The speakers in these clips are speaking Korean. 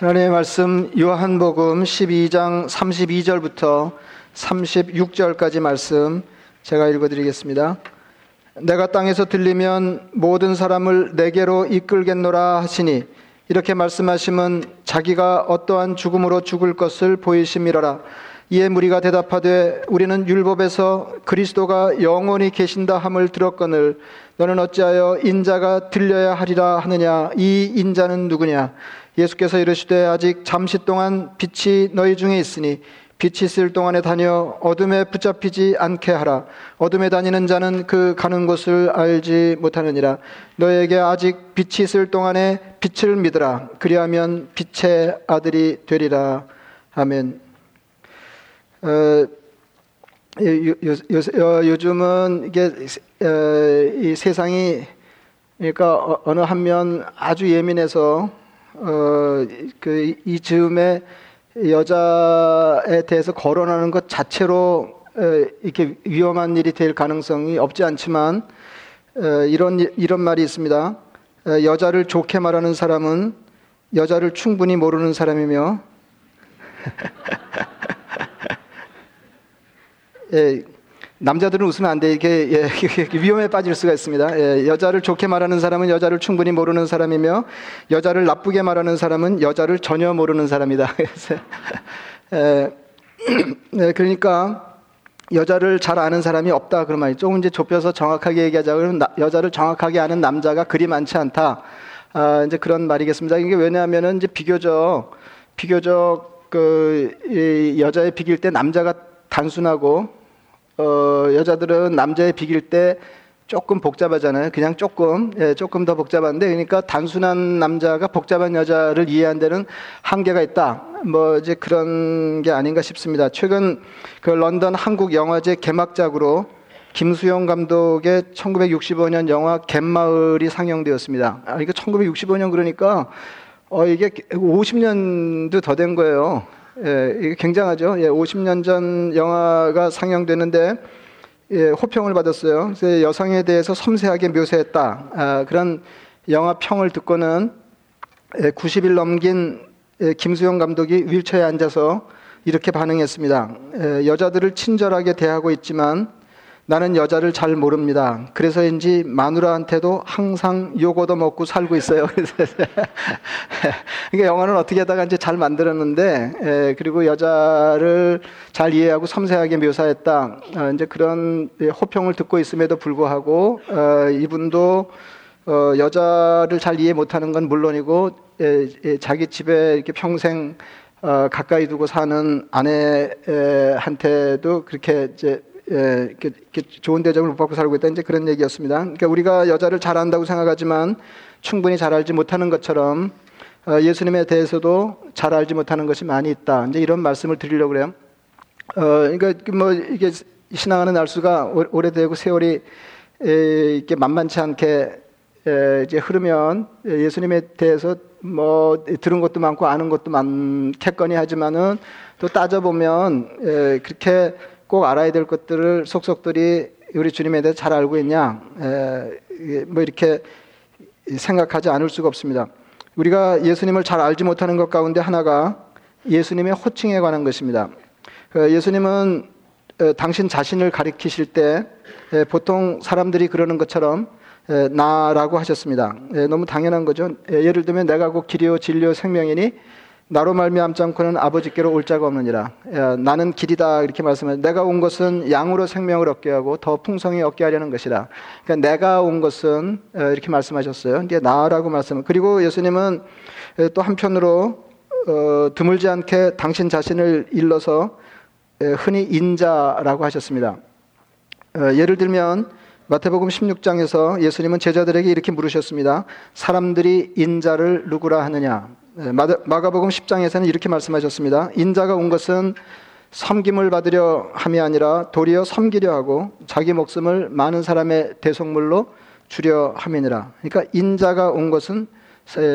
하나님의 말씀 요한복음 12장 32절부터 36절까지 말씀 제가 읽어드리겠습니다. 내가 땅에서 들리면 모든 사람을 내게로 이끌겠노라 하시니 이렇게 말씀하시면 자기가 어떠한 죽음으로 죽을 것을 보이심이라라. 이에 무리가 대답하되 우리는 율법에서 그리스도가 영원히 계신다 함을 들었거늘 너는 어찌하여 인자가 들려야 하리라 하느냐 이 인자는 누구냐 예수께서 이르시되 아직 잠시 동안 빛이 너희 중에 있으니 빛이 있을 동안에 다녀 어둠에 붙잡히지 않게 하라. 어둠에 다니는 자는 그 가는 곳을 알지 못하느니라. 너에게 아직 빛이 있을 동안에 빛을 믿으라. 그리하면 빛의 아들이 되리라. 아멘. 어, 요, 요, 요 즘은 이게 어, 이 세상이 그러니까 어, 어느 한 면 아주 예민해서 어, 그 이 즈음에 여자에 대해서 거론하는 것 자체로 이렇게 위험한 일이 될 가능성이 없지 않지만 이런 이런 말이 있습니다. 여자를 좋게 말하는 사람은 여자를 충분히 모르는 사람이며 예, 남자들은 웃으면 안 돼. 이게 예, 위험에 빠질 수가 있습니다. 예, 여자를 좋게 말하는 사람은 여자를 충분히 모르는 사람이며 여자를 나쁘게 말하는 사람은 여자를 전혀 모르는 사람이다. 예, 예, 그러니까 여자를 잘 아는 사람이 없다 그런 말이 조금 이제 좁혀서 정확하게 얘기하자면 여자를 정확하게 아는 남자가 그리 많지 않다. 아, 이제 그런 말이겠습니다. 이게 왜냐하면은 이제 비교적 비교적 그 여자의 비길 때 남자가 단순하고 어, 여자들은 남자의 비길 때 조금 복잡하잖아요. 그냥 조금, 예, 조금 더 복잡한데, 그러니까 단순한 남자가 복잡한 여자를 이해한 데는 한계가 있다. 뭐, 이제 그런 게 아닌가 싶습니다. 최근 그 런던 한국 영화제 개막작으로 김수영 감독의 1965년 영화 갯마을이 상영되었습니다. 아, 이거 1965년 그러니까, 어, 이게 50년도 더 된 거예요. 예, 이게 굉장하죠. 예, 50년 전 영화가 상영되는데 예, 호평을 받았어요. 그래서 여성에 대해서 섬세하게 묘사했다. 아, 그런 영화 평을 듣고는 예, 90일 넘긴 예, 김수영 감독이 윌체어에 앉아서 이렇게 반응했습니다. 예, 여자들을 친절하게 대하고 있지만 나는 여자를 잘 모릅니다. 그래서인지 마누라한테도 항상 욕 얻어 먹고 살고 있어요. 그러니까 영화는 어떻게 하다가 이제 잘 만들었는데, 에, 그리고 여자를 잘 이해하고 섬세하게 묘사했다. 어, 이제 그런 호평을 듣고 있음에도 불구하고 어, 이분도 어, 여자를 잘 이해 못하는 건 물론이고 에, 에, 자기 집에 이렇게 평생 어, 가까이 두고 사는 아내한테도 그렇게 이제 예, 이렇게, 이렇게 좋은 대접을 못 받고 살고 있다 이제 그런 얘기였습니다. 그러니까 우리가 여자를 잘 안다고 생각하지만 충분히 잘 알지 못하는 것처럼 어, 예수님에 대해서도 잘 알지 못하는 것이 많이 있다. 이제 이런 말씀을 드리려고 그래요. 어, 그러니까 뭐 이게 신앙하는 날수가 오래되고 세월이 에, 이렇게 만만치 않게 에, 이제 흐르면 예수님에 대해서 뭐 들은 것도 많고 아는 것도 많겠거니 하지만은 또 따져보면 에, 그렇게 꼭 알아야 될 것들을 속속들이 우리 주님에 대해 잘 알고 있냐? 에, 뭐 이렇게 생각하지 않을 수가 없습니다. 우리가 예수님을 잘 알지 못하는 것 가운데 하나가 예수님의 호칭에 관한 것입니다. 그 예수님은 당신 자신을 가리키실 때 보통 사람들이 그러는 것처럼 나라고 하셨습니다. 너무 당연한 거죠. 예를 들면 내가 곧 길이요 진리요 생명이니 나로 말미암지 않고는 아버지께로 올 자가 없느니라. 나는 길이다 이렇게 말씀하 내가 온 것은 양으로 생명을 얻게 하고 더 풍성히 얻게 하려는 것이라. 그러니까 내가 온 것은 이렇게 말씀하셨어요. 이게 나라고 말씀. 그리고 예수님은 또 한편으로 어, 드물지 않게 당신 자신을 일러서 흔히 인자라고 하셨습니다. 어, 예를 들면 마태복음 16장에서 예수님은 제자들에게 이렇게 물으셨습니다. 사람들이 인자를 누구라 하느냐? 네, 마가복음 10장에서는 이렇게 말씀하셨습니다. 인자가 온 것은 섬김을 받으려 함이 아니라 도리어 섬기려 하고 자기 목숨을 많은 사람의 대속물로 주려 함이니라. 그러니까 인자가 온 것은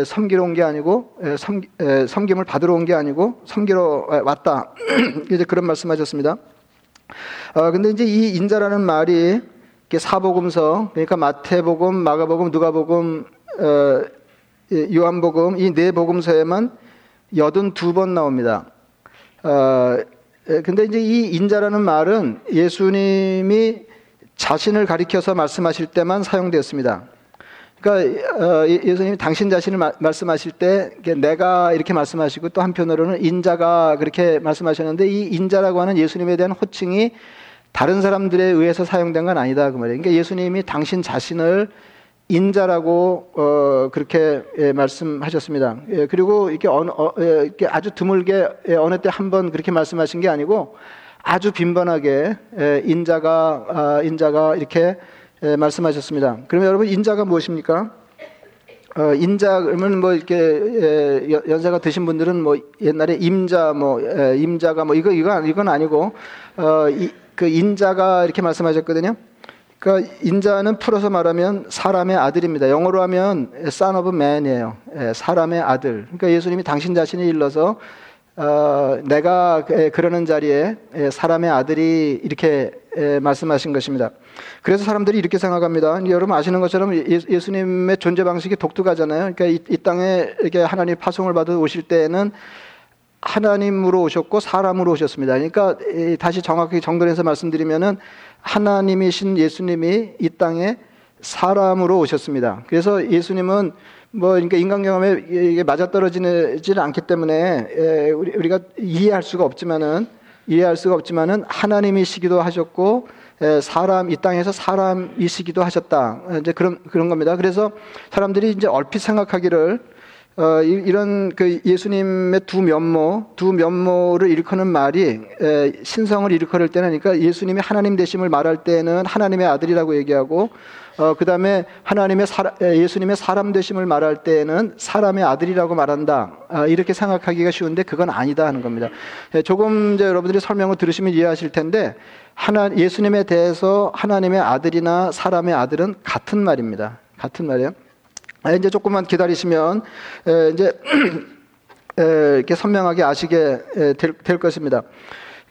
섬기러 온 게 아니고 섬, 섬김을 받으러 온 게 아니고 섬기러 왔다. 이제 그런 말씀하셨습니다. 아, 근데 이제 이 인자라는 말이 사복음서 그러니까 마태복음, 마가복음, 누가복음, 어, 요한복음 이 네 복음서에만 여든 두번 나옵니다. 어, 근데 이제 이 인자라는 말은 예수님이 자신을 가리켜서 말씀하실 때만 사용되었습니다. 그러니까 어, 예수님이 당신 자신을 마, 말씀하실 때 내가 이렇게 말씀하시고 또 한편으로는 인자가 그렇게 말씀하셨는데 이 인자라고 하는 예수님에 대한 호칭이 다른 사람들에 의해서 사용된 건 아니다 그 말이에요. 그러니까 예수님이 당신 자신을 인자라고 어, 그렇게 예, 말씀하셨습니다. 예, 그리고 이렇게, 어, 예, 이렇게 아주 드물게 예, 어느 때 한 번 그렇게 말씀하신 게 아니고 아주 빈번하게 예, 인자가 아, 인자가 이렇게 예, 말씀하셨습니다. 그러면 여러분 인자가 무엇입니까? 어, 인자 그러면 뭐 이렇게 예, 연세가 드신 분들은 뭐 옛날에 임자 뭐 예, 임자가 뭐 이거 이거 이건 아니고 어, 이, 그 인자가 이렇게 말씀하셨거든요. 그러니까 인자는 풀어서 말하면 사람의 아들입니다. 영어로 하면 son of man이에요. 예, 사람의 아들. 그러니까 예수님이 당신 자신이 일러서 어, 내가 그러는 자리에 사람의 아들이 이렇게 말씀하신 것입니다. 그래서 사람들이 이렇게 생각합니다. 여러분 아시는 것처럼 예, 예수님의 존재 방식이 독특하잖아요. 그러니까 이, 이 땅에 이렇게 하나님 파송을 받아 오실 때에는 하나님으로 오셨고 사람으로 오셨습니다. 그러니까 다시 정확히 정돈해서 말씀드리면은 하나님이신 예수님이 이 땅에 사람으로 오셨습니다. 그래서 예수님은 뭐 그러니까 인간 경험에 이게 맞아떨어지지는 않기 때문에 우리가 이해할 수가 없지만은 이해할 수가 없지만은 하나님이시기도 하셨고 사람 이 땅에서 사람이시기도 하셨다. 이제 그런 그런 겁니다. 그래서 사람들이 이제 얼핏 생각하기를 어, 이런 그 예수님의 두 면모, 두 면모를 일컫는 말이 에, 신성을 일컬을 때는 그러니까 예수님이 하나님 되심을 말할 때는 하나님의 아들이라고 얘기하고 어, 그 다음에 하나님의 사, 예수님의 사람 되심을 말할 때는 사람의 아들이라고 말한다. 아, 이렇게 생각하기가 쉬운데 그건 아니다 하는 겁니다. 에, 조금 이제 여러분들이 설명을 들으시면 이해하실 텐데 하나, 예수님에 대해서 하나님의 아들이나 사람의 아들은 같은 말입니다. 같은 말이에요. 아, 이제 조금만 기다리시면 이제 이렇게 선명하게 아시게 될, 될 것입니다.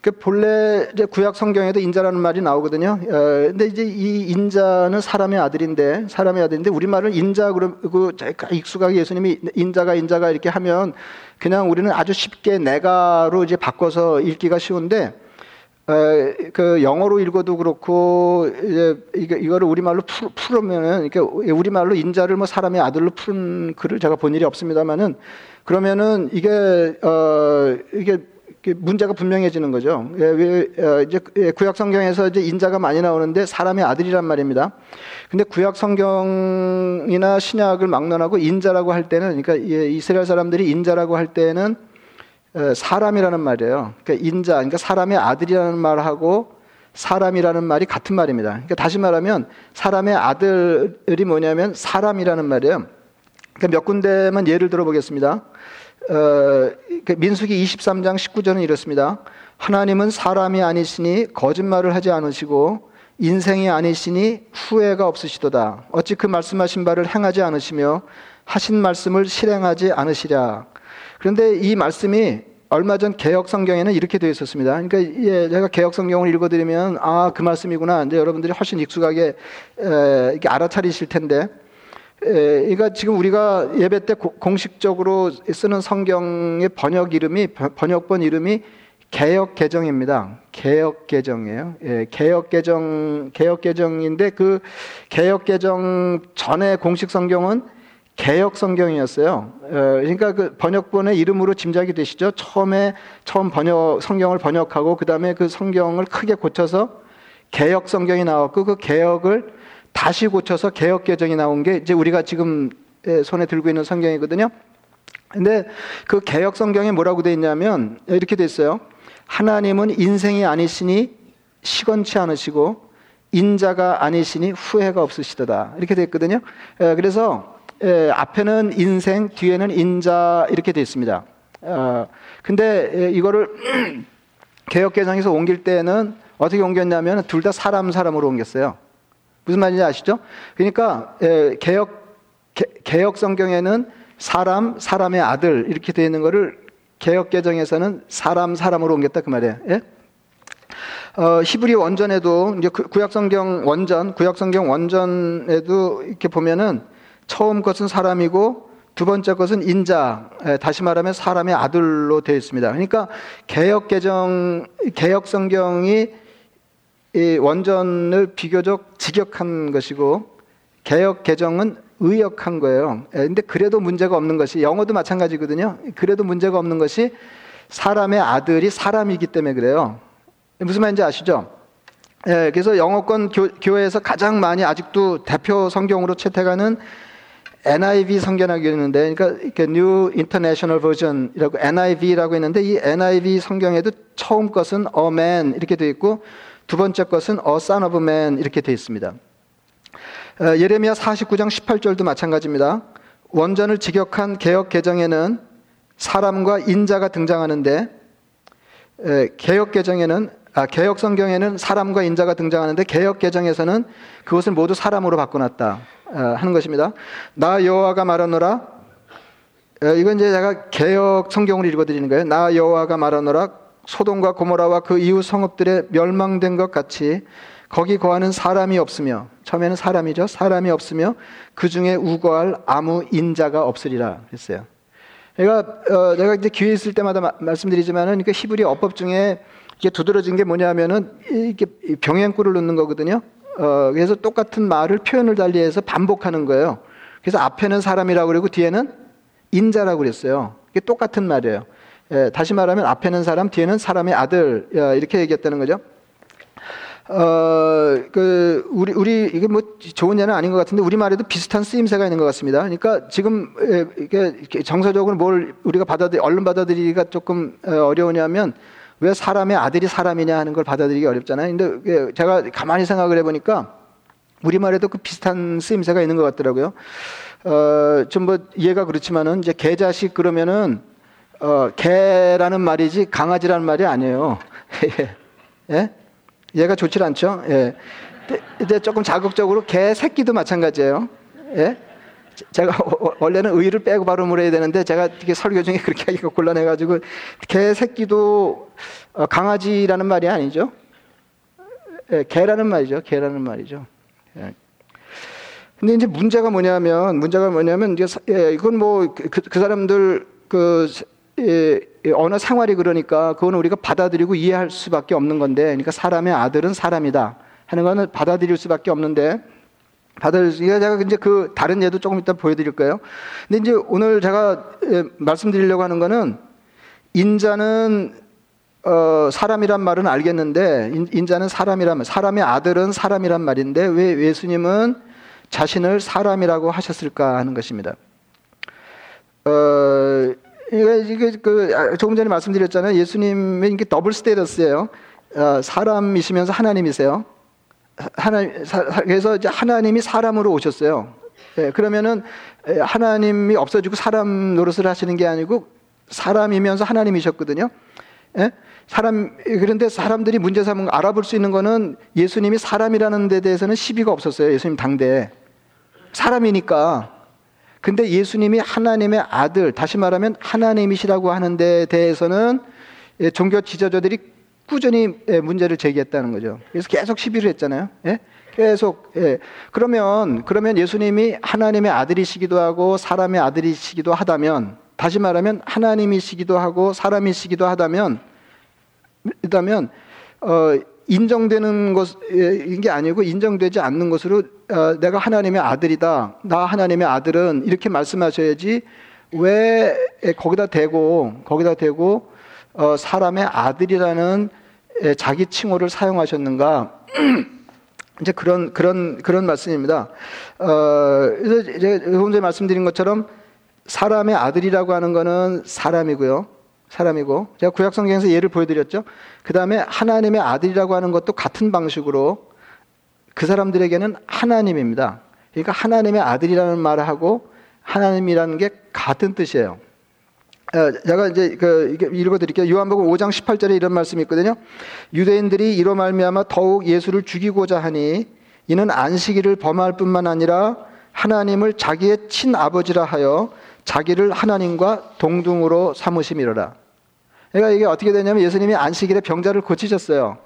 그 본래 구약 성경에도 인자라는 말이 나오거든요. 어, 근데 이제 이 인자는 사람의 아들인데 사람의 아들인데 우리 말은 인자 그러고 익숙하게 예수님이 인자가 인자가 이렇게 하면 그냥 우리는 아주 쉽게 내가로 이제 바꿔서 읽기가 쉬운데 그 영어로 읽어도 그렇고 이제 이거를 우리말로 풀으면은 이렇게 우리말로 인자를 뭐 사람의 아들로 푸는 글을 제가 본 일이 없습니다만은 그러면은 이게 어 이게 문제가 분명해지는 거죠. 예, 왜, 어, 이제 예, 구약 성경에서 이제 인자가 많이 나오는데 사람의 아들이란 말입니다. 근데 구약 성경이나 신약을 막론하고 인자라고 할 때는 그러니까 이스라엘 사람들이 인자라고 할 때는 사람이라는 말이에요. 그러니까 인자, 그러니까 사람의 아들이라는 말하고 사람이라는 말이 같은 말입니다. 그러니까 다시 말하면 사람의 아들이 뭐냐면 사람이라는 말이에요. 그러니까 몇 군데만 예를 들어 보겠습니다. 어, 그러니까 민수기 23장 19절은 이렇습니다. 하나님은 사람이 아니시니 거짓말을 하지 않으시고 인생이 아니시니 후회가 없으시도다. 어찌 그 말씀하신 바를 행하지 않으시며 하신 말씀을 실행하지 않으시랴. 그런데 이 말씀이 얼마 전 개혁 성경에는 이렇게 되어 있었습니다. 그러니까 예, 제가 개혁 성경을 읽어드리면 아 그 말씀이구나. 이제 여러분들이 훨씬 익숙하게 에, 알아차리실 텐데, 에, 그러니까 지금 우리가 예배 때 고, 공식적으로 쓰는 성경의 번역 이름이 번역본 이름이 개혁 개정입니다. 개혁 개정이에요. 예, 개혁 개정 개혁 개정인데 그 개혁 개정 전에 공식 성경은 개혁 성경이었어요. 어, 그러니까 그 번역본의 이름으로 짐작이 되시죠. 처음에 처음 번역 성경을 번역하고 그 다음에 그 성경을 크게 고쳐서 개혁 성경이 나왔고 그 개혁을 다시 고쳐서 개혁 개정이 나온 게 이제 우리가 지금 손에 들고 있는 성경이거든요. 근데 그 개혁 성경에 뭐라고 돼 있냐면 이렇게 돼 있어요. 하나님은 인생이 아니시니 시건치 않으시고 인자가 아니시니 후회가 없으시다. 이렇게 돼 있거든요. 그래서 에, 앞에는 인생, 뒤에는 인자 이렇게 되어 있습니다. 어, 근데 에, 이거를 개혁개정에서 옮길 때는 어떻게 옮겼냐면 둘 다 사람 사람으로 옮겼어요. 무슨 말인지 아시죠? 그러니까 에, 개혁 개, 혁 성경에는 사람 사람의 아들 이렇게 되어 있는 거를 개혁 개정에서는 사람 사람으로 옮겼다 그 말이에요. 예? 어, 히브리 원전에도 이제 구약 성경 원전, 구약 성경 원전에도 이렇게 보면은 처음 것은 사람이고 두 번째 것은 인자, 다시 말하면 사람의 아들로 되어 있습니다. 그러니까 개혁 개정, 개혁 성경이 원전을 비교적 직역한 것이고 개혁 개정은 의역한 거예요. 근데 그래도 문제가 없는 것이 영어도 마찬가지거든요. 그래도 문제가 없는 것이 사람의 아들이 사람이기 때문에 그래요. 무슨 말인지 아시죠? 예, 그래서 영어권 교, 회에서 가장 많이 아직도 대표 성경으로 채택하는 NIV 성경학이 있는데, 그러니까 New International Version이라고 NIV라고 있는데 이 NIV 성경에도 처음 것은 a man 이렇게 되어 있고 두 번째 것은 a son of man 이렇게 되어 있습니다. 어, 예레미야 49장 18절도 마찬가지입니다. 원전을 직역한 개혁 개정에는 사람과 인자가 등장하는데 개혁 개정에는 아, 개혁 성경에는 사람과 인자가 등장하는데 개혁 개정에서는 그것을 모두 사람으로 바꿔놨다 어, 하는 것입니다. 나 여호와가 말하노라. 어, 이건 이제 제가 개혁 성경을 읽어드리는 거예요. 나 여호와가 말하노라. 소돔과 고모라와 그 이후 성읍들의 멸망된 것 같이 거기 거하는 사람이 없으며 처음에는 사람이죠. 사람이 없으며 그 중에 우거할 아무 인자가 없으리라 그랬어요. 내가 어, 내가 이제 기회 있을 때마다 마, 말씀드리지만은 그러니까 히브리 어법 중에 이게 두드러진 게 뭐냐면은 이게 병행구를 넣는 거거든요. 어, 그래서 똑같은 말을 표현을 달리해서 반복하는 거예요. 그래서 앞에는 사람이라고 그러고 뒤에는 인자라고 그랬어요. 이게 똑같은 말이에요. 예, 다시 말하면 앞에는 사람, 뒤에는 사람의 아들 예, 이렇게 얘기했다는 거죠. 어, 그, 우리, 우리, 이게 뭐 좋은 예는 아닌 것 같은데, 우리말에도 비슷한 쓰임새가 있는 것 같습니다. 그러니까 지금, 이게 정서적으로 뭘 우리가 받아들이, 얼른 받아들이기가 조금 어려우냐면, 왜 사람의 아들이 사람이냐 하는 걸 받아들이기 어렵잖아요. 근데 제가 가만히 생각을 해보니까, 우리말에도 그 비슷한 쓰임새가 있는 것 같더라고요. 어, 좀 뭐 이해가 그렇지만은, 이제 개자식 그러면은, 어, 개라는 말이지 강아지라는 말이 아니에요. 예? 얘가 좋질 않죠. 예. 근데 조금 자극적으로 개 새끼도 마찬가지예요. 예. 제가 원래는 의를 빼고 발음을 해야 되는데 제가 이게 설교 중에 그렇게 하기가 곤란해가지고 개 새끼도 어, 강아지라는 말이 아니죠. 예, 개라는 말이죠. 개라는 말이죠. 예. 근데 이제 문제가 뭐냐면 문제가 뭐냐면 이제 예, 이건 뭐그 그 사람들 그 예, 언어 생활이 그러니까 그거는 우리가 받아들이고 이해할 수밖에 없는 건데, 그러니까 사람의 아들은 사람이다 하는 거는 받아들일 수밖에 없는데, 받아들이가 제가 이제 그 다른 예도 조금 이따 보여드릴 거예요. 근데 이제 오늘 제가 예, 말씀드리려고 하는 거는 인자는 어, 사람이란 말은 알겠는데 인, 자는 사람이란 말, 사람의 아들은 사람이란 말인데 왜 예수님은 자신을 사람이라고 하셨을까 하는 것입니다. 어, 이게 그 아, 조금 전에 말씀드렸잖아요. 예수님은 이게 더블 스테이터스예요. 어, 사람이시면서 하나님이세요. 하나님 그래서 이제 하나님이 사람으로 오셨어요. 예, 그러면은 하나님이 없어지고 사람 노릇을 하시는 게 아니고 사람이면서 하나님이셨거든요. 예? 사람 그런데 사람들이 문제 삼은 알아볼 수 있는 거는 예수님이 사람이라는 데 대해서는 시비가 없었어요. 예수님 당대에 사람이니까 근데 예수님이 하나님의 아들, 다시 말하면 하나님이시라고 하는 데 대해서는 예, 종교 지도자들이 꾸준히 예, 문제를 제기했다는 거죠. 그래서 계속 시비를 했잖아요. 예? 계속 예. 그러면 그러면 예수님이 하나님의 아들이시기도 하고 사람의 아들이시기도 하다면 다시 말하면 하나님이시기도 하고 사람이시기도 하다면 그다면 어 인정되는 것인 게 아니고 인정되지 않는 것으로 어, 내가 하나님의 아들이다. 나 하나님의 아들은 이렇게 말씀하셔야지 왜 거기다 대고 거기다 대고 어, 사람의 아들이라는 자기 칭호를 사용하셨는가? 이제 그런 그런 그런 말씀입니다. 어, 그래서 이제 말씀드린 것처럼 사람의 아들이라고 하는 것은 사람이고요. 사람이고 제가 구약 성경에서 예를 보여드렸죠. 그 다음에 하나님의 아들이라고 하는 것도 같은 방식으로 그 사람들에게는 하나님입니다. 그러니까 하나님의 아들이라는 말을 하고 하나님이라는 게 같은 뜻이에요. 어, 제가 이제 그 읽어드릴게요. 요한복음 5장 18절에 이런 말씀이 있거든요. 유대인들이 이로 말미암아 더욱 예수를 죽이고자 하니 이는 안식일을 범할 뿐만 아니라 하나님을 자기의 친아버지라 하여 자기를 하나님과 동등으로 삼으심이로라. 그러니까 이게 어떻게 되냐면 예수님이 안식일에 병자를 고치셨어요.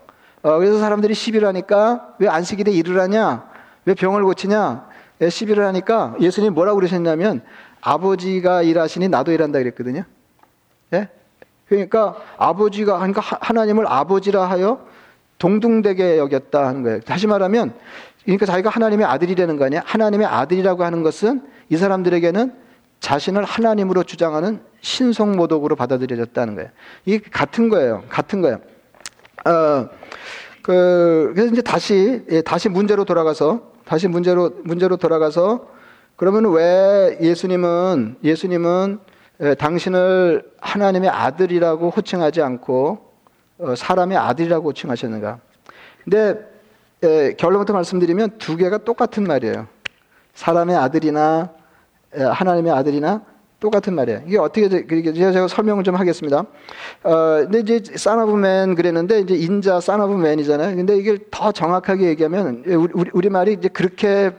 어, 그래서 사람들이 시비를 하니까 왜 안식일에 일을 하냐? 왜 병을 고치냐? 예, 시비를 하니까 예수님이 뭐라고 그러셨냐면 아버지가 일하시니 나도 일한다 그랬거든요. 예? 그러니까 아버지가 그러니까 하나님을 아버지라 하여 동등되게 여겼다 하는 거예요. 다시 말하면 그러니까 자기가 하나님의 아들이라는 거 아니야? 하나님의 아들이라고 하는 것은 이 사람들에게는 자신을 하나님으로 주장하는 신성 모독으로 받아들여졌다는 거예요. 이게 같은 거예요. 같은 거예요. 어, 그, 그래서 이제 다시, 예, 다시 문제로 돌아가서, 다시 문제로, 문제로 돌아가서, 그러면 왜 예수님은, 예수님은 예, 당신을 하나님의 아들이라고 호칭하지 않고 어, 사람의 아들이라고 호칭하셨는가? 근데 예, 결론부터 말씀드리면 두 개가 똑같은 말이에요. 사람의 아들이나 예, 하나님의 아들이나 똑같은 말이에요. 이게 어떻게 제가, 제가 설명을 좀 하겠습니다. 어, 이제 사나브맨 그랬는데 이제 인자 사나브맨이잖아요. 근데 이게 더 정확하게 얘기하면 우리, 우리 말이 이제 그렇게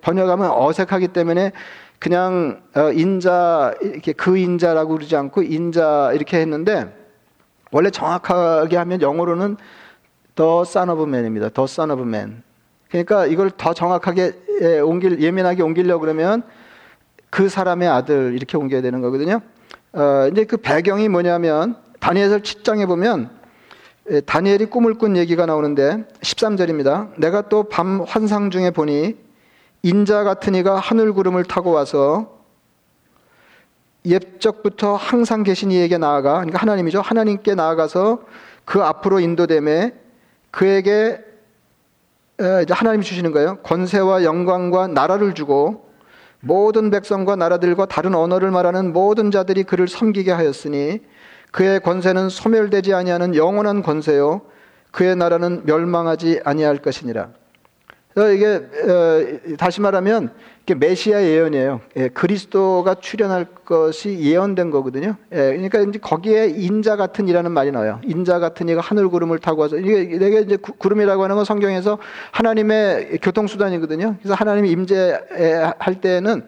번역하면 어색하기 때문에 그냥 어, 인자 이렇게 그 인자라고 그러지 않고 인자 이렇게 했는데 원래 정확하게 하면 영어로는 the son of man. 그러니까 이걸 더 정확하게 옮길 예민하게 옮기려 그러면 그 사람의 아들 이렇게 옮겨야 되는 거거든요. 어, 이제 그 배경이 뭐냐면 다니엘서 7장에 보면 다니엘이 꿈을 꾼 얘기가 나오는데 13절입니다. 내가 또 밤 환상 중에 보니 인자 같은 이가 하늘 구름을 타고 와서 옛적부터 항상 계신 이에게 나아가 그러니까 하나님이죠. 하나님께 나아가서 그 앞으로 인도됨에 그에게 이제 하나님이 주시는 거예요. 권세와 영광과 나라를 주고 모든 백성과 나라들과 다른 언어를 말하는 모든 자들이 그를 섬기게 하였으니 그의 권세는 소멸되지 아니하는 영원한 권세요 그의 나라는 멸망하지 아니할 것이니라. 이게 어, 다시 말하면 메시아 예언이에요. 예, 그리스도가 출현할 것이 예언된 거거든요. 예, 그러니까 이제 거기에 인자 같은 이라는 말이 나와요. 인자 같은 이가 하늘 구름을 타고 와서 이게 내게 이제 구름이라고 하는 건 성경에서 하나님의 교통수단이거든요. 그래서 하나님이 임재할 때는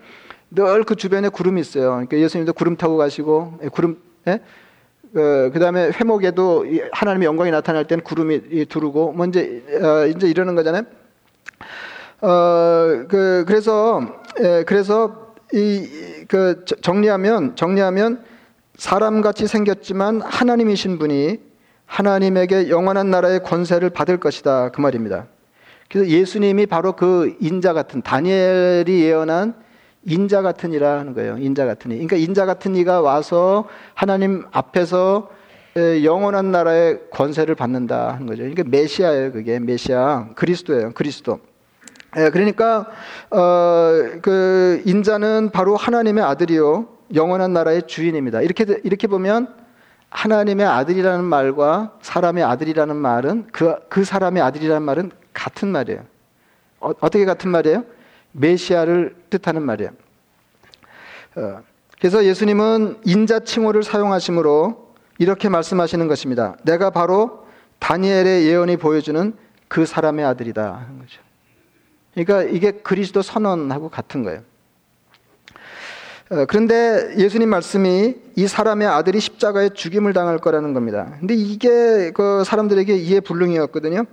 늘 그 주변에 구름이 있어요. 그러니까 예수님도 구름 타고 가시고 예, 구름 예? 그, 그 다음에 회목에도 하나님의 영광이 나타날 때는 구름이 두르고, 뭐 이제, 어, 이제 이러는 거잖아요. 어, 그, 그래서, 예, 그래서 이, 그 정리하면, 정리하면 사람같이 생겼지만 하나님이신 분이 하나님에게 영원한 나라의 권세를 받을 것이다. 그 말입니다. 그래서 예수님이 바로 그 인자 같은, 다니엘이 예언한 인자 같은 이라 하는 거예요. 인자 같은 이. 그러니까 인자 같은 이가 와서 하나님 앞에서 영원한 나라의 권세를 받는다 하는 거죠. 그러니까 메시아예요. 그게 메시아. 그리스도예요. 그리스도. 예, 그러니까 어, 그 인자는 바로 하나님의 아들이요 영원한 나라의 주인입니다. 이렇게 이렇게 보면 하나님의 아들이라는 말과 사람의 아들이라는 말은 그, 그 사람의 아들이라는 말은 같은 말이에요. 어, 떻게 같은 말이에요? 메시아를 뜻하는 말이에요. 어, 그래서 예수님은 인자 칭호를 사용하심으로 이렇게 말씀하시는 것입니다. 내가 바로 다니엘의 예언이 보여주는 그 사람의 아들이다 하는 거죠. 그러니까 이게 그리스도 선언하고 같은 거예요. 어, 그런데 예수님 말씀이 이 사람의 아들이 십자가에 죽임을 당할 거라는 겁니다. 근데 이게 그 사람들에게 이해 불능이었거든요.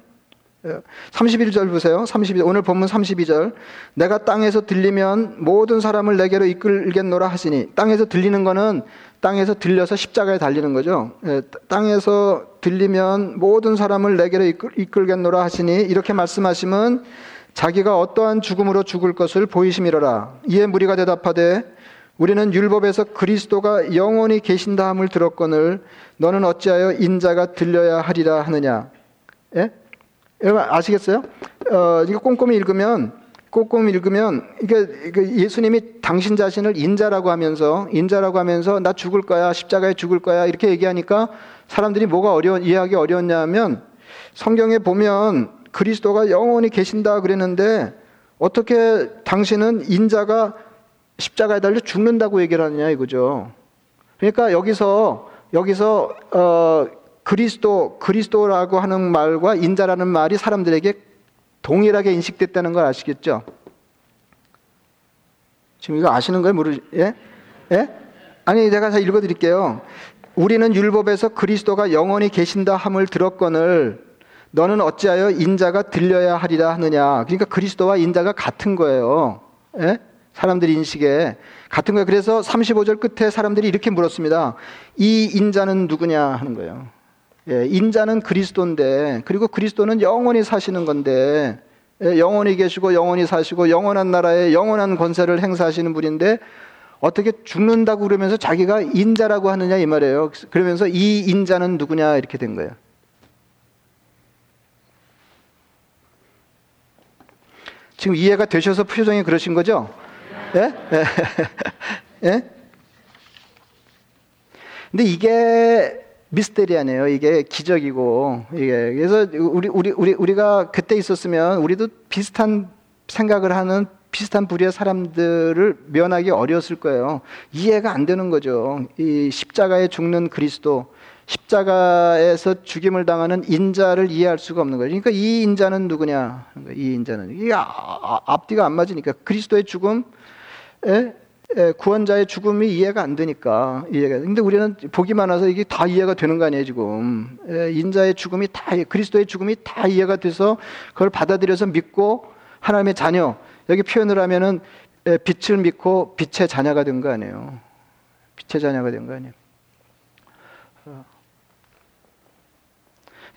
31절 어, 보세요. 32절. 오늘 본문 32절. 내가 땅에서 들리면 모든 사람을 내게로 이끌겠노라 하시니 땅에서 들리는 거는 땅에서 들려서 십자가에 달리는 거죠. 예, 땅에서 들리면 모든 사람을 내게로 이끌, 겠노라 하시니 이렇게 말씀하시면 자기가 어떠한 죽음으로 죽을 것을 보이심이로라. 이에 무리가 대답하되 우리는 율법에서 그리스도가 영원히 계신다 함을 들었거늘 너는 어찌하여 인자가 들려야 하리라 하느냐. 예? 여러분 아시겠어요? 어, 이거 꼼꼼히 읽으면 꼼꼼히 읽으면 이게 예수님이 당신 자신을 인자라고 하면서 인자라고 하면서 나 죽을 거야 십자가에 죽을 거야 이렇게 얘기하니까 사람들이 뭐가 어려운 이해하기 어려웠냐면 성경에 보면 그리스도가 영원히 계신다 그랬는데 어떻게 당신은 인자가 십자가에 달려 죽는다고 얘기를 하느냐 이거죠. 그러니까 여기서 여기서 어, 그리스도 그리스도라고 하는 말과 인자라는 말이 사람들에게 동일하게 인식됐다는 걸 아시겠죠? 지금 이거 아시는 거예요? 모르 예? 예? 아니 제가 다 읽어 드릴게요. 우리는 율법에서 그리스도가 영원히 계신다 함을 들었거늘 너는 어찌하여 인자가 들려야 하리라 하느냐. 그러니까 그리스도와 인자가 같은 거예요. 예? 사람들 인식에 같은 거예요. 그래서 35절 끝에 사람들이 이렇게 물었습니다. 이 인자는 누구냐 하는 거예요. 예, 인자는 그리스도인데 그리고 그리스도는 영원히 사시는 건데 예, 영원히 계시고 영원히 사시고 영원한 나라에 영원한 권세를 행사하시는 분인데 어떻게 죽는다고 그러면서 자기가 인자라고 하느냐 이 말이에요. 그러면서 이 인자는 누구냐 이렇게 된 거예요. 지금 이해가 되셔서 표정이 그러신 거죠? 예? 예? 예? 근데 이게 미스테리아네요. 이게 기적이고 이게 그래서 우리 우리 우리 우리가 그때 있었으면 우리도 비슷한 생각을 하는 비슷한 부류의 사람들을 면하기 어려웠을 거예요. 이해가 안 되는 거죠. 이 십자가에 죽는 그리스도, 십자가에서 죽임을 당하는 인자를 이해할 수가 없는 거예요. 그러니까 이 인자는 누구냐? 이 인자는 이게 아, 아, 앞뒤가 안 맞으니까 그리스도의 죽음, 구원자의 죽음이 이해가 안 되니까 이해가. 근데 우리는 복이 많아서 이게 다 이해가 되는 거 아니에요 지금? 에, 인자의 죽음이 다 그리스도의 죽음이 다 이해가 돼서 그걸 받아들여서 믿고 하나님의 자녀. 여기 표현을 하면은 빛을 믿고 빛의 자녀가 된 거 아니에요. 빛의 자녀가 된 거 아니에요.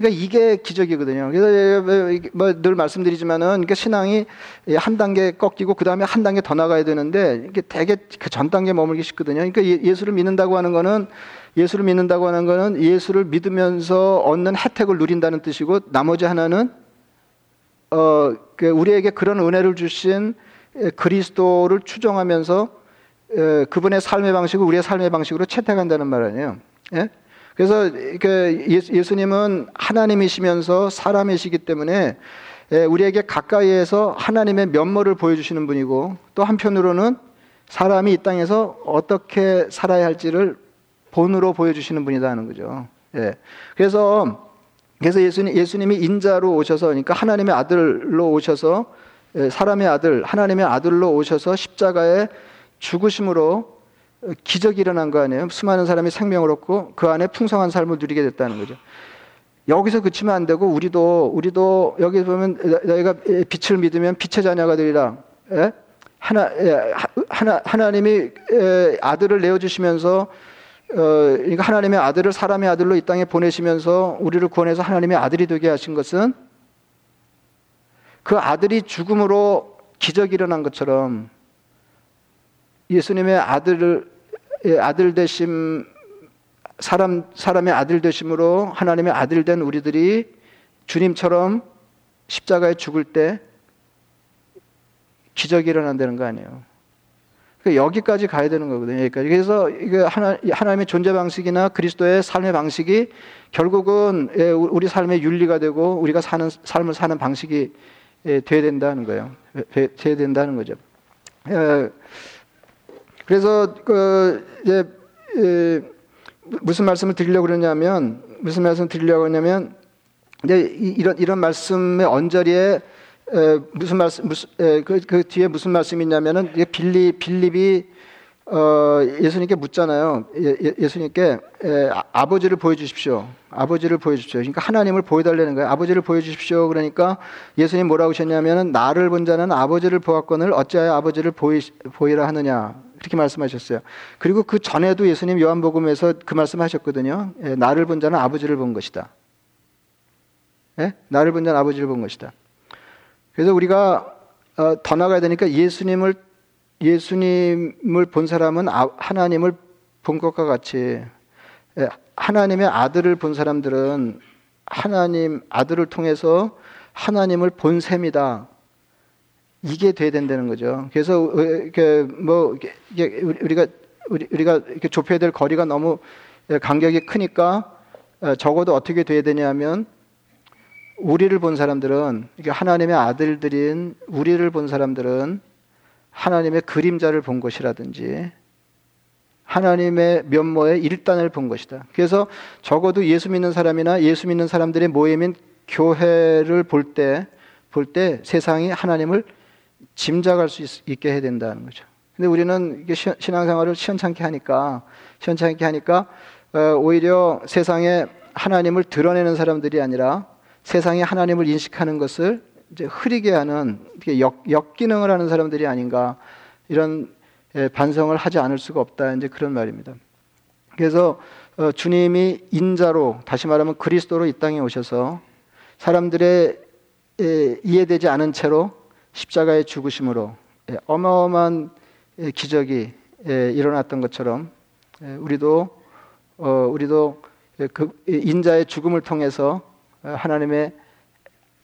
그러니까 이게 기적이거든요. 그래서 뭐 늘 말씀드리지만은 그러니까 신앙이 한 단계 꺾이고 그 다음에 한 단계 더 나가야 되는데 이게 되게 그 전 단계 머물기 쉽거든요. 그러니까 예, 예수를 믿는다고 하는 거는 예수를 믿는다고 하는 거는 예수를 믿으면서 얻는 혜택을 누린다는 뜻이고 나머지 하나는 어, 그 우리에게 그런 은혜를 주신 그리스도를 추정하면서 그분의 삶의 방식을 우리의 삶의 방식으로 채택한다는 말 아니에요. 예? 그래서 그 예수님은 하나님이시면서 사람이시기 때문에 우리에게 가까이에서 하나님의 면모를 보여주시는 분이고 또 한편으로는 사람이 이 땅에서 어떻게 살아야 할지를 본으로 보여주시는 분이다 하는 거죠. 예. 그래서 그래서 예수님, 예수님이 인자로 오셔서, 그러니까 하나님의 아들로 오셔서, 예, 사람의 아들, 하나님의 아들로 오셔서 십자가에 죽으심으로 기적이 일어난 거 아니에요? 수많은 사람이 생명을 얻고 그 안에 풍성한 삶을 누리게 됐다는 거죠. 여기서 그치면 안 되고 우리도 우리도 여기 보면 너희가 빛을 믿으면 빛의 자녀가 되리라. 예? 하나 예, 하나 하나님이 아들을 내어 주시면서 어, 그러니까 하나님의 아들을 사람의 아들로 이 땅에 보내시면서 우리를 구원해서 하나님의 아들이 되게 하신 것은 그 아들이 죽음으로 기적이 일어난 것처럼 예수님의 아들을 예, 아들 되심 사람 사람의 아들 되심으로 하나님의 아들 된 우리들이 주님처럼 십자가에 죽을 때 기적이 일어난다는 거 아니에요. 그 여기까지 가야 되는 거거든요. 여기까지. 그래서 이게 하나, 하나님의 존재 방식이나 그리스도의 삶의 방식이 결국은 예, 우리 삶의 윤리가 되고 우리가 사는 삶을 사는 방식이 예, 돼야 된다는 거예요. 돼야 된다는 거죠. 예, 그래서 그 이제 무슨 말씀을 드리려고 그러냐면 무슨 말씀을 드리려고 하냐면 이제 이런 이런 말씀의 언저리에 무슨 말씀 무슨 그, 그 뒤에 무슨 말씀이 있냐면은 빌리 빌립이 어, 예수님께 묻잖아요. 예, 예 수님께 예, 아버지를 보여주십시오. 아버지를 보여주십시오. 그러니까 하나님을 보여달라는 거예요. 아버지를 보여주십시오. 그러니까 예수님 뭐라고 하셨냐면은 나를 본 자는 아버지를 보았거늘 어찌하여 아버지를 보이, 보이라 하느냐. 그렇게 말씀하셨어요. 그리고 그 전에도 예수님 요한복음에서 그 말씀하셨거든요. 예, 나를 본 자는 아버지를 본 것이다. 예? 나를 본 자는 아버지를 본 것이다. 그래서 우리가 어, 더 나가야 되니까 예수님을 예수님을 본 사람은 아, 하나님을 본 것과 같이 예, 하나님의 아들을 본 사람들은 하나님 아들을 통해서 하나님을 본 셈이다. 이게 돼야 된다는 거죠. 그래서 어, 이렇게 뭐 우리가 우리가 이렇게 좁혀야 될 거리가 너무 간격이 크니까 어, 적어도 어떻게 돼야 되냐면 우리를 본 사람들은 하나님의 아들들인 우리를 본 사람들은 하나님의 그림자를 본 것이라든지 하나님의 면모의 일단을 본 것이다. 그래서 적어도 예수 믿는 사람이나 예수 믿는 사람들의 모임인 교회를 볼 때, 볼때 세상이 하나님을 짐작할 수 있, 게 해야 된다는 거죠. 근데 우리는 신앙생활을 시원찮게 하니까, 시원찮게 하니까, 어, 오히려 세상에 하나님을 드러내는 사람들이 아니라 세상에 하나님을 인식하는 것을 이제 흐리게 하는 역, 역기능을 하는 사람들이 아닌가 이런 예, 반성을 하지 않을 수가 없다. 이제 그런 말입니다. 그래서 어, 주님이 인자로 다시 말하면 그리스도로 이 땅에 오셔서 사람들의 예, 이해되지 않은 채로 십자가의 죽으심으로 예, 어마어마한 기적이 일어났던 것처럼 우리도 어, 우리도 그 인자의 죽음을 통해서 하나님의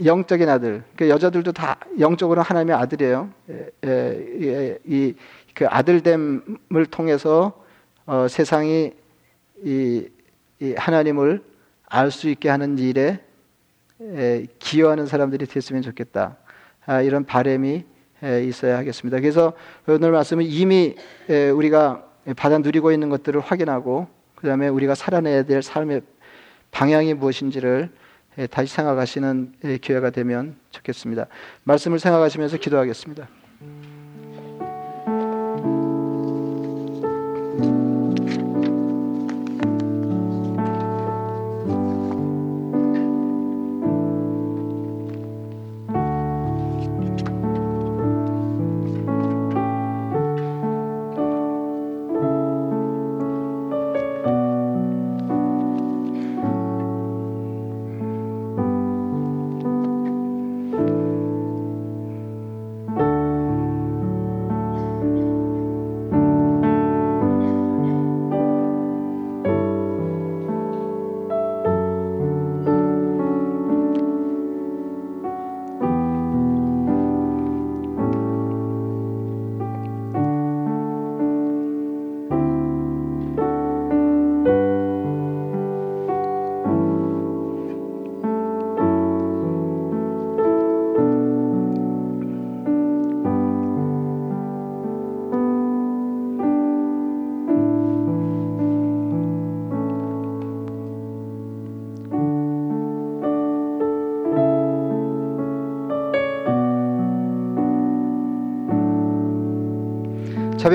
영적인 아들, 그 여자들도 다 영적으로 하나님의 아들이에요. 이 그 아들됨을 통해서 어, 세상이 이, 이 하나님을 알 수 있게 하는 일에 에, 기여하는 사람들이 됐으면 좋겠다. 아, 이런 바램이 에, 있어야 하겠습니다. 그래서 오늘 말씀은 이미 에, 우리가 받아 누리고 있는 것들을 확인하고 그 다음에 우리가 살아내야 될 삶의 방향이 무엇인지를 다시 생각하시는 기회가 되면 좋겠습니다. 말씀을 생각하시면서 기도하겠습니다.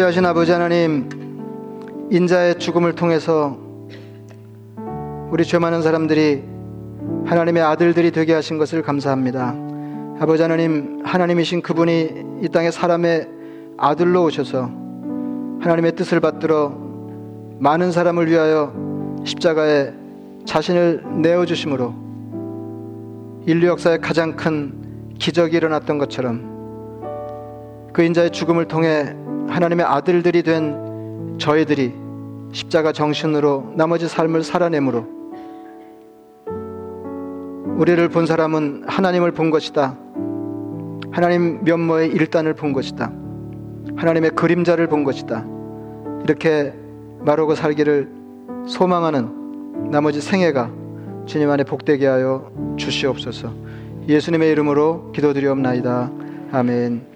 자비하신 아버지 하나님, 인자의 죽음을 통해서 우리 죄 많은 사람들이 하나님의 아들들이 되게 하신 것을 감사합니다. 아버지 하나님, 하나님이신 그분이 이 땅에 사람의 아들로 오셔서 하나님의 뜻을 받들어 많은 사람을 위하여 십자가에 자신을 내어주심으로 인류 역사의 가장 큰 기적이 일어났던 것처럼 그 인자의 죽음을 통해 하나님의 아들들이 된 저희들이 십자가 정신으로 나머지 삶을 살아내므로 우리를 본 사람은 하나님을 본 것이다. 하나님 면모의 일단을 본 것이다. 하나님의 그림자를 본 것이다. 이렇게 말하고 살기를 소망하는 나머지 생애가 주님 안에 복되게 하여 주시옵소서. 예수님의 이름으로 기도드리옵나이다. 아멘.